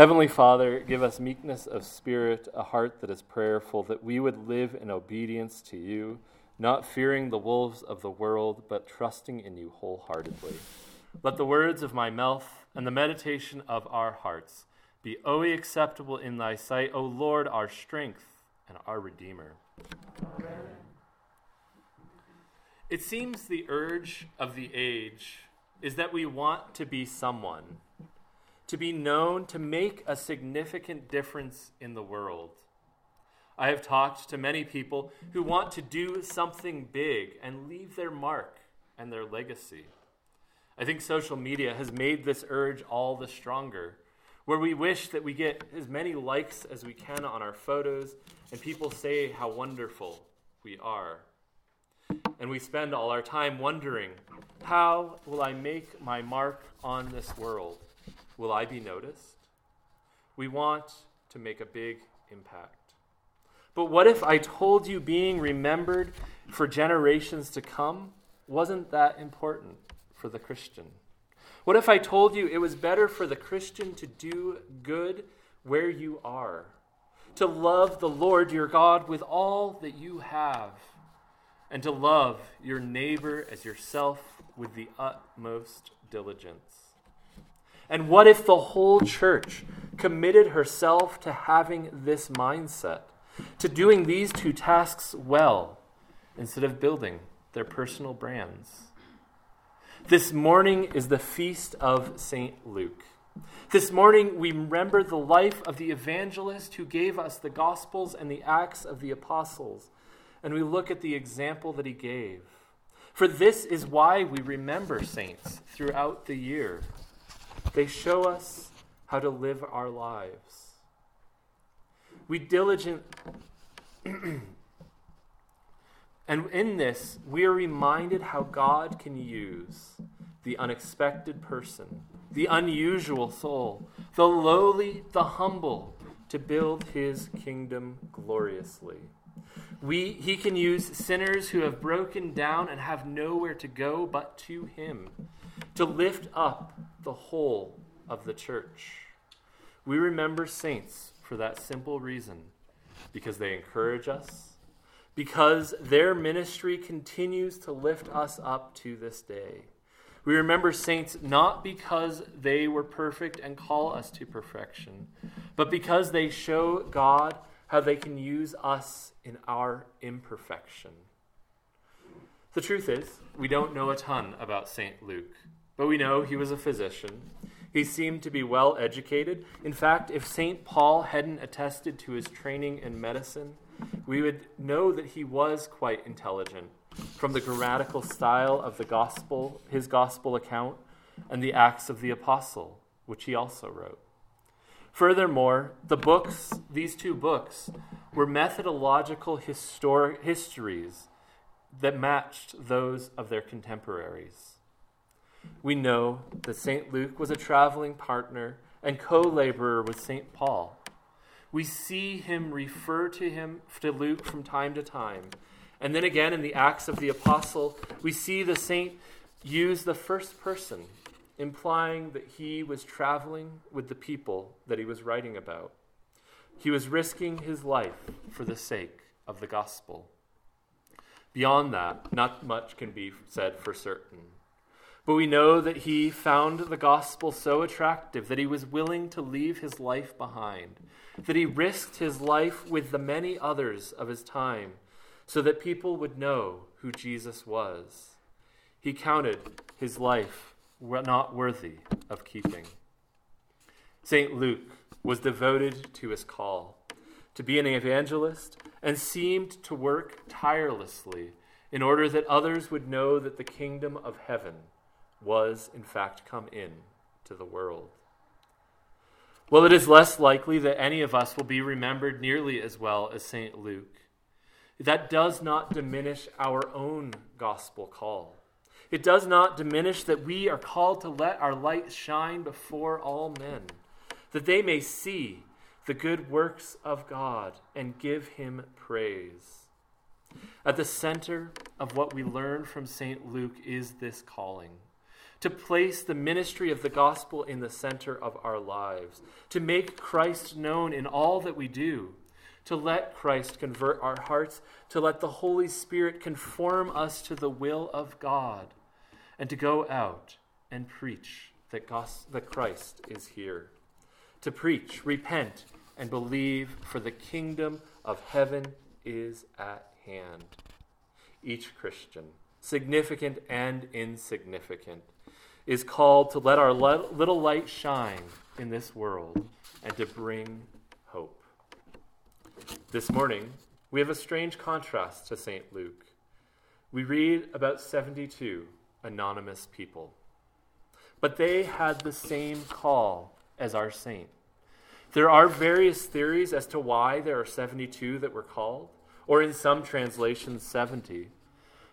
Heavenly Father, give us meekness of spirit, a heart that is prayerful, that we would live in obedience to you, not fearing the wolves of the world, but trusting in you wholeheartedly. Let the words of my mouth and the meditation of our hearts be always acceptable in thy sight, O Lord, our strength and our Redeemer. It seems the urge of the age is that we want to be someone, to be known, to make a significant difference in the world. I have talked to many people who want to do something big and leave their mark and their legacy. I think social media has made this urge all the stronger, where we wish that we get as many likes as we can on our photos and people say how wonderful we are. And we spend all our time wondering how will I make my mark on this world? Will I be noticed? We want to make a big impact. But what if I told you being remembered for generations to come wasn't that important for the Christian? What if I told you it was better for the Christian to do good where you are, to love the Lord your God with all that you have, and to love your neighbor as yourself with the utmost diligence? And what if the whole church committed herself to having this mindset? to doing these two tasks well instead of building their personal brands. This morning is the feast of St. Luke. This morning, we remember the life of the evangelist who gave us the Gospels and the Acts of the Apostles, and we look at the example that he gave. For this is why we remember saints throughout the year. They show us how to live our lives. We diligent and in this, we are reminded how God can use the unexpected person, the unusual soul, the lowly, the humble, to build his kingdom gloriously. We, he can use sinners who have broken down and have nowhere to go but to him to lift up the whole of the church. We remember saints for that simple reason because they encourage us, because their ministry continues to lift us up to this day. We remember saints not because they were perfect and call us to perfection, but because they show God how they can use us in our imperfection. The truth is, we don't know a ton about St. Luke, but we know he was a physician he seemed to be well educated. In fact, if St. Paul hadn't attested to his training in medicine, we would know that he was quite intelligent from the grammatical style of the gospel, his gospel account, and the Acts of the Apostle, which he also wrote. Furthermore, the books, these two books, were methodological historic histories that matched those of their contemporaries we know that St. Luke was a traveling partner and co laborer with St. Paul. We see him refer to him to Luke from time to time. And then again in the Acts of the Apostle, we see the saint use the first person, implying that he was traveling with the people that he was writing about. He was risking his life for the sake of the gospel. Beyond that, not much can be said for certain. But we know that he found the gospel so attractive that he was willing to leave his life behind, that he risked his life with the many others of his time so that people would know who Jesus was. He counted his life not worthy of keeping. St. Luke was devoted to his call to be an evangelist and seemed to work tirelessly in order that others would know that the kingdom of heaven was, in fact, come in to the world. Well, it is less likely that any of us will be remembered nearly as well as St. Luke. That does not diminish our own gospel call. It does not diminish that we are called to let our light shine before all men, that they may see the good works of God and give him praise. At the center of what we learn from St. Luke is this calling to place the ministry of the gospel in the center of our lives, to make Christ known in all that we do, to let Christ convert our hearts, to let the Holy Spirit conform us to the will of God, and to go out and preach that, that Christ is here. To preach, repent, and believe, for the kingdom of heaven is at hand. Each Christian, significant and insignificant, is called to let our little light shine in this world and to bring hope. This morning, we have a strange contrast to St. Luke. We read about 72 anonymous people, but they had the same call as our saint. There are various theories as to why there are 72 that were called, or in some translations, 70.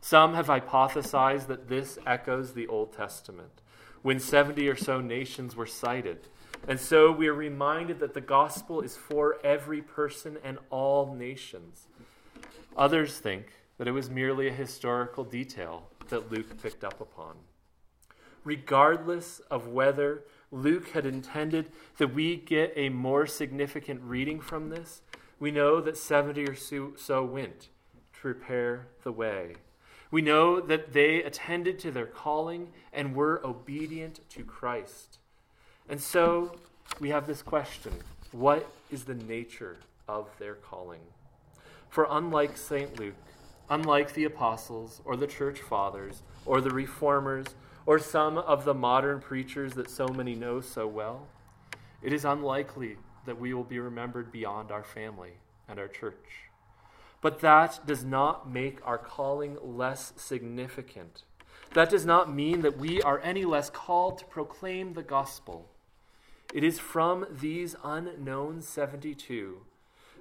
Some have hypothesized that this echoes the Old Testament, when 70 or so nations were cited. And so we are reminded that the gospel is for every person and all nations. Others think that it was merely a historical detail that Luke picked up upon. Regardless of whether Luke had intended that we get a more significant reading from this, we know that 70 or so went to prepare the way. We know that they attended to their calling and were obedient to Christ. And so we have this question What is the nature of their calling? For unlike St. Luke, unlike the apostles or the church fathers or the reformers or some of the modern preachers that so many know so well, it is unlikely that we will be remembered beyond our family and our church. But that does not make our calling less significant. That does not mean that we are any less called to proclaim the gospel. It is from these unknown 72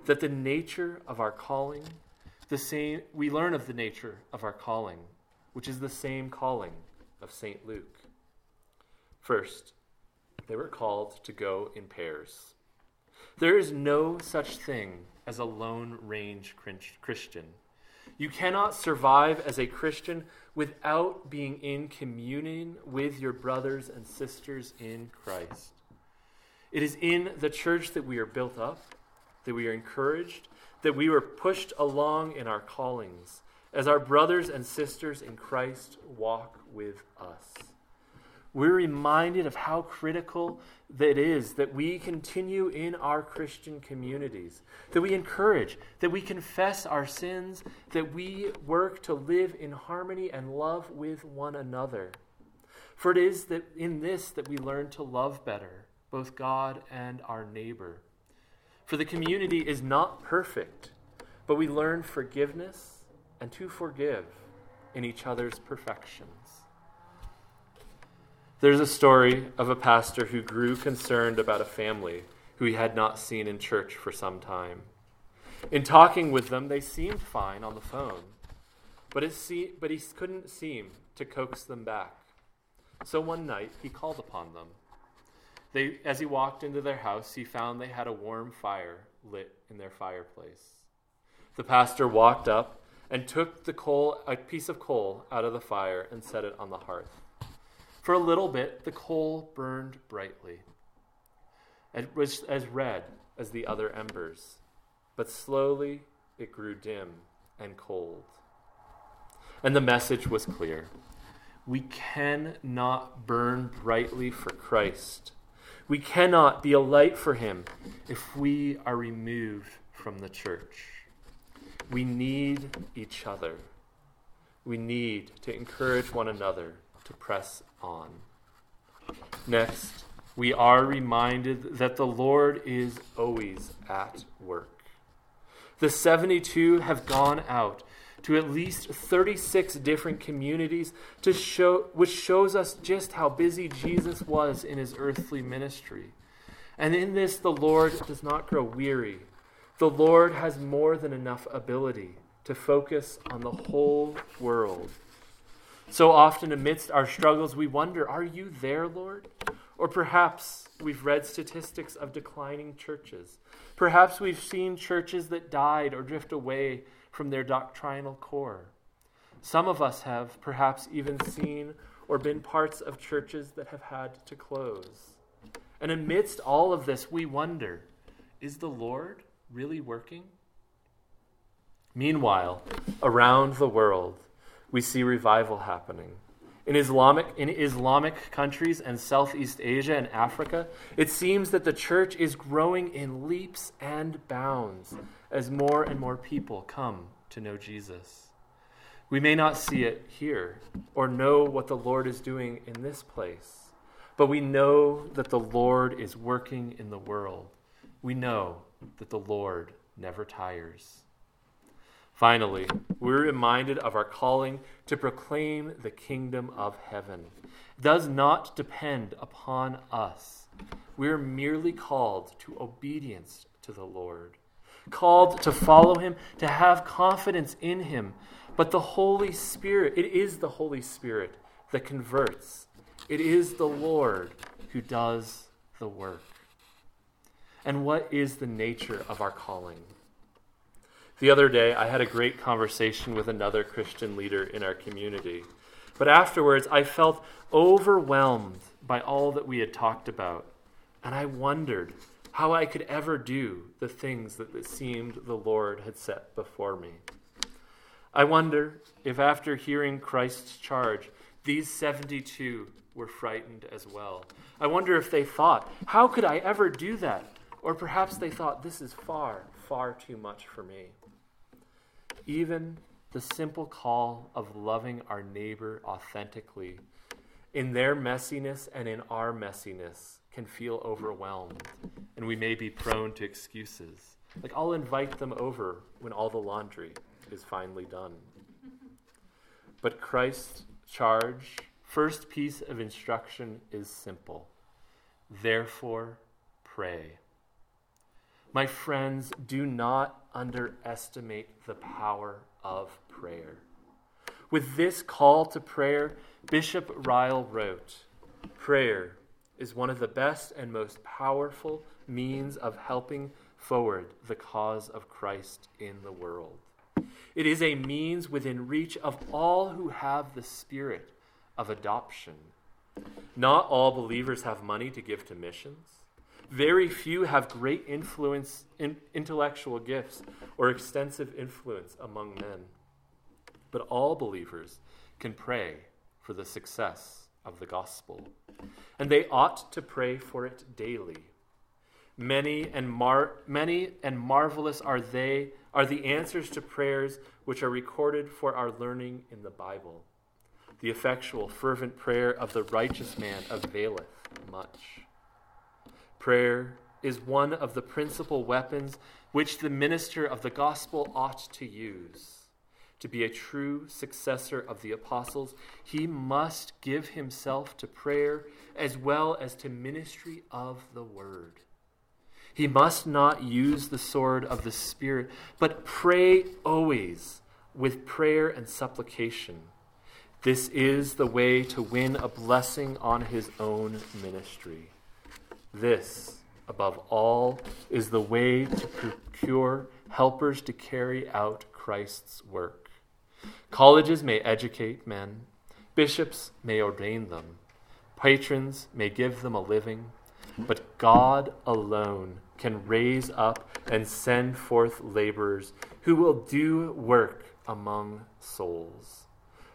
that the nature of our calling, the same we learn of the nature of our calling, which is the same calling of St. Luke. First, they were called to go in pairs. There is no such thing as a lone range Christian. You cannot survive as a Christian without being in communion with your brothers and sisters in Christ. It is in the church that we are built up, that we are encouraged, that we are pushed along in our callings as our brothers and sisters in Christ walk with us we're reminded of how critical that is that we continue in our Christian communities, that we encourage, that we confess our sins, that we work to live in harmony and love with one another. For it is that in this that we learn to love better, both God and our neighbor. For the community is not perfect, but we learn forgiveness and to forgive in each other's perfections. There's a story of a pastor who grew concerned about a family who he had not seen in church for some time. In talking with them, they seemed fine on the phone, but, it se- but he couldn't seem to coax them back. So one night, he called upon them. They, as he walked into their house, he found they had a warm fire lit in their fireplace. The pastor walked up and took the coal, a piece of coal out of the fire and set it on the hearth. For a little bit, the coal burned brightly. It was as red as the other embers, but slowly it grew dim and cold. And the message was clear. We cannot burn brightly for Christ. We cannot be a light for Him if we are removed from the church. We need each other. We need to encourage one another to press on. Next, we are reminded that the Lord is always at work. The 72 have gone out to at least 36 different communities to show, which shows us just how busy Jesus was in his earthly ministry. And in this, the Lord does not grow weary. The Lord has more than enough ability to focus on the whole world so often, amidst our struggles, we wonder Are you there, Lord? Or perhaps we've read statistics of declining churches. Perhaps we've seen churches that died or drift away from their doctrinal core. Some of us have perhaps even seen or been parts of churches that have had to close. And amidst all of this, we wonder is the Lord really working? Meanwhile, around the world, we see revival happening. In Islamic, in Islamic countries and Southeast Asia and Africa, it seems that the church is growing in leaps and bounds as more and more people come to know Jesus. We may not see it here or know what the Lord is doing in this place, but we know that the Lord is working in the world. We know that the Lord never tires. Finally, we're reminded of our calling to proclaim the kingdom of heaven. It does not depend upon us. We're merely called to obedience to the Lord, called to follow him, to have confidence in him. But the Holy Spirit, it is the Holy Spirit that converts. It is the Lord who does the work. And what is the nature of our calling? The other day, I had a great conversation with another Christian leader in our community. But afterwards, I felt overwhelmed by all that we had talked about. And I wondered how I could ever do the things that it seemed the Lord had set before me. I wonder if after hearing Christ's charge, these 72 were frightened as well. I wonder if they thought, how could I ever do that? Or perhaps they thought, this is far, far too much for me even the simple call of loving our neighbor authentically in their messiness and in our messiness can feel overwhelmed and we may be prone to excuses. Like i'll invite them over when all the laundry is finally done. But christ's charge first piece of instruction is simple. Therefore pray my friends, do not underestimate the power of prayer. With this call to prayer, Bishop Ryle wrote Prayer is one of the best and most powerful means of helping forward the cause of Christ in the world. It is a means within reach of all who have the spirit of adoption. Not all believers have money to give to missions. Very few have great influence, in, intellectual gifts, or extensive influence among men. But all believers can pray for the success of the gospel, and they ought to pray for it daily. Many and mar- many and marvelous are they are the answers to prayers which are recorded for our learning in the Bible. The effectual, fervent prayer of the righteous man availeth much. Prayer is one of the principal weapons which the minister of the gospel ought to use. To be a true successor of the apostles, he must give himself to prayer as well as to ministry of the word. He must not use the sword of the Spirit, but pray always with prayer and supplication. This is the way to win a blessing on his own ministry. This, above all, is the way to procure helpers to carry out Christ's work. Colleges may educate men, bishops may ordain them, patrons may give them a living, but God alone can raise up and send forth laborers who will do work among souls.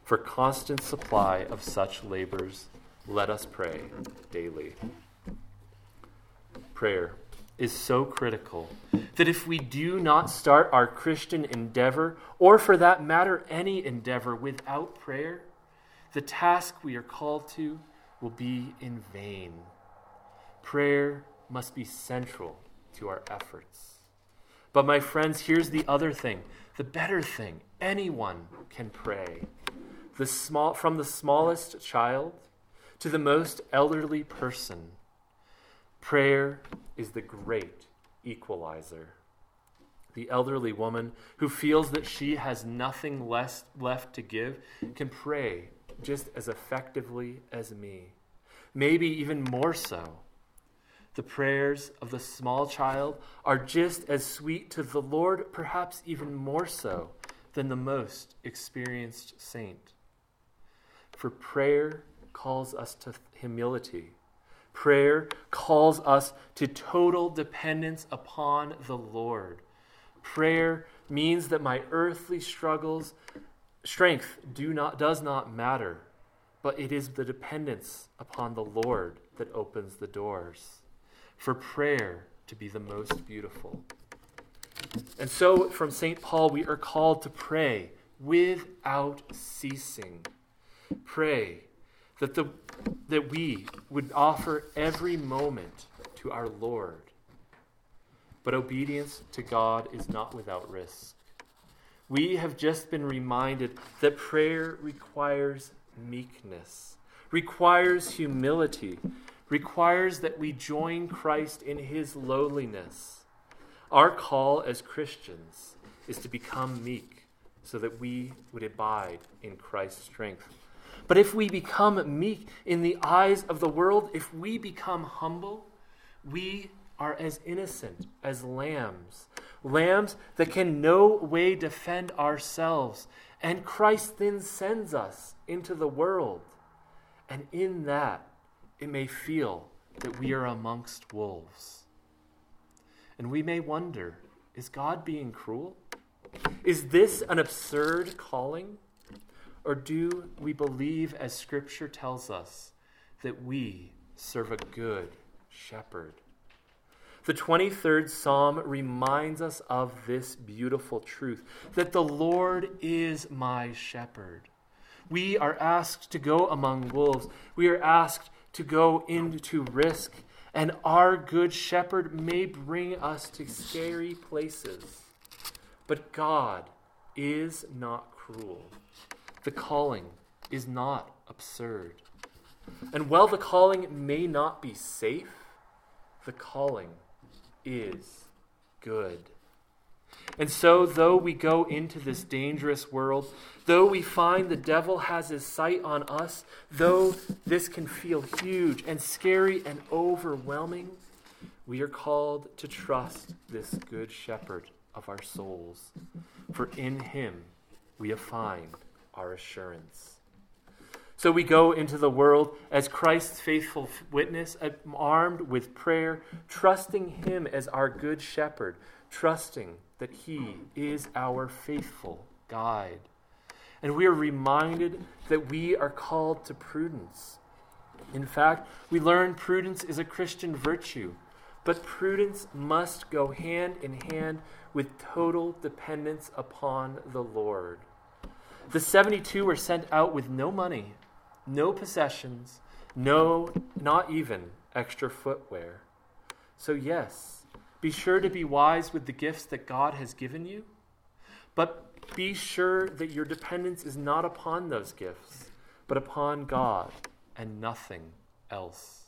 For constant supply of such labors, let us pray daily prayer is so critical that if we do not start our Christian endeavor, or for that matter, any endeavor, without prayer, the task we are called to will be in vain. Prayer must be central to our efforts. But, my friends, here's the other thing the better thing anyone can pray. The small, from the smallest child to the most elderly person Prayer is the great equalizer. The elderly woman who feels that she has nothing less left to give can pray just as effectively as me, maybe even more so. The prayers of the small child are just as sweet to the Lord, perhaps even more so than the most experienced saint. For prayer calls us to humility. Prayer calls us to total dependence upon the Lord. Prayer means that my earthly struggles, strength do not, does not matter, but it is the dependence upon the Lord that opens the doors for prayer to be the most beautiful. And so, from St. Paul, we are called to pray without ceasing. Pray that, the, that we would offer every moment to our Lord. But obedience to God is not without risk. We have just been reminded that prayer requires meekness, requires humility, requires that we join Christ in his lowliness. Our call as Christians is to become meek so that we would abide in Christ's strength. But if we become meek in the eyes of the world, if we become humble, we are as innocent as lambs, lambs that can no way defend ourselves. And Christ then sends us into the world. And in that, it may feel that we are amongst wolves. And we may wonder is God being cruel? Is this an absurd calling? Or do we believe, as Scripture tells us, that we serve a good shepherd? The 23rd Psalm reminds us of this beautiful truth that the Lord is my shepherd. We are asked to go among wolves. We are asked to go into risk, and our good shepherd may bring us to scary places. But God is not cruel. The calling is not absurd. And while the calling may not be safe, the calling is good. And so, though we go into this dangerous world, though we find the devil has his sight on us, though this can feel huge and scary and overwhelming, we are called to trust this good shepherd of our souls. For in him we find our assurance. So we go into the world as Christ's faithful witness, uh, armed with prayer, trusting him as our good shepherd, trusting that He is our faithful guide. And we are reminded that we are called to prudence. In fact, we learn prudence is a Christian virtue, but prudence must go hand in hand with total dependence upon the Lord. The 72 were sent out with no money, no possessions, no, not even extra footwear. So, yes, be sure to be wise with the gifts that God has given you, but be sure that your dependence is not upon those gifts, but upon God and nothing else.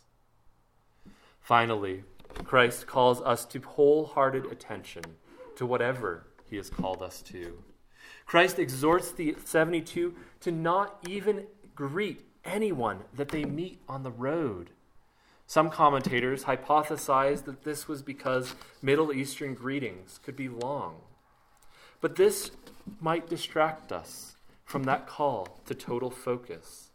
Finally, Christ calls us to wholehearted attention to whatever he has called us to. Christ exhorts the 72 to not even greet anyone that they meet on the road. Some commentators hypothesize that this was because Middle Eastern greetings could be long. But this might distract us from that call to total focus.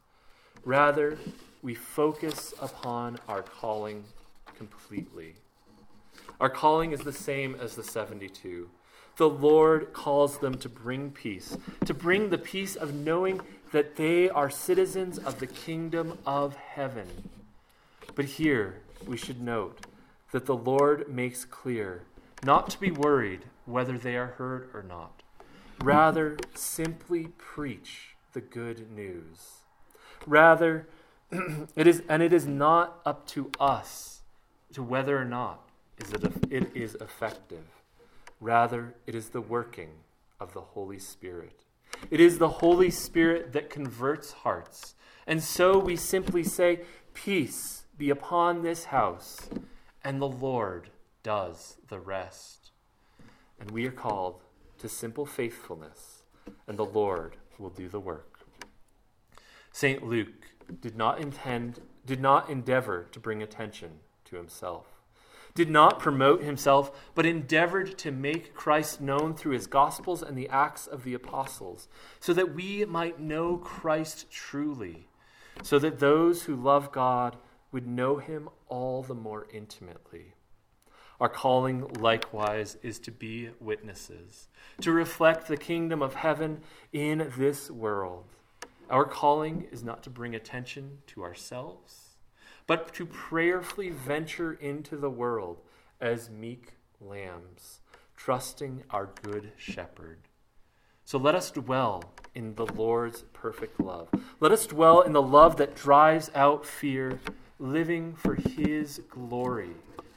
Rather, we focus upon our calling completely. Our calling is the same as the 72. The Lord calls them to bring peace, to bring the peace of knowing that they are citizens of the kingdom of heaven but here we should note that the Lord makes clear not to be worried whether they are heard or not. Rather, simply preach the good news. Rather, it is, and it is not up to us to whether or not is it, it is effective. Rather, it is the working of the Holy Spirit. It is the Holy Spirit that converts hearts. And so we simply say, Peace be upon this house, and the Lord does the rest. And we are called to simple faithfulness, and the Lord will do the work. St. Luke did not intend, did not endeavor to bring attention to himself, did not promote himself, but endeavored to make Christ known through his Gospels and the Acts of the Apostles, so that we might know Christ truly so that those who love God would know him all the more intimately. Our calling, likewise, is to be witnesses, to reflect the kingdom of heaven in this world. Our calling is not to bring attention to ourselves, but to prayerfully venture into the world as meek lambs, trusting our good shepherd. So let us dwell in the Lord's perfect love. Let us dwell in the love that drives out fear, living for his glory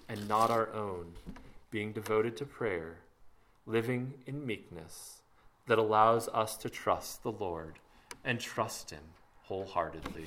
and not our own, being devoted to prayer, living in meekness that allows us to trust the Lord and trust him wholeheartedly.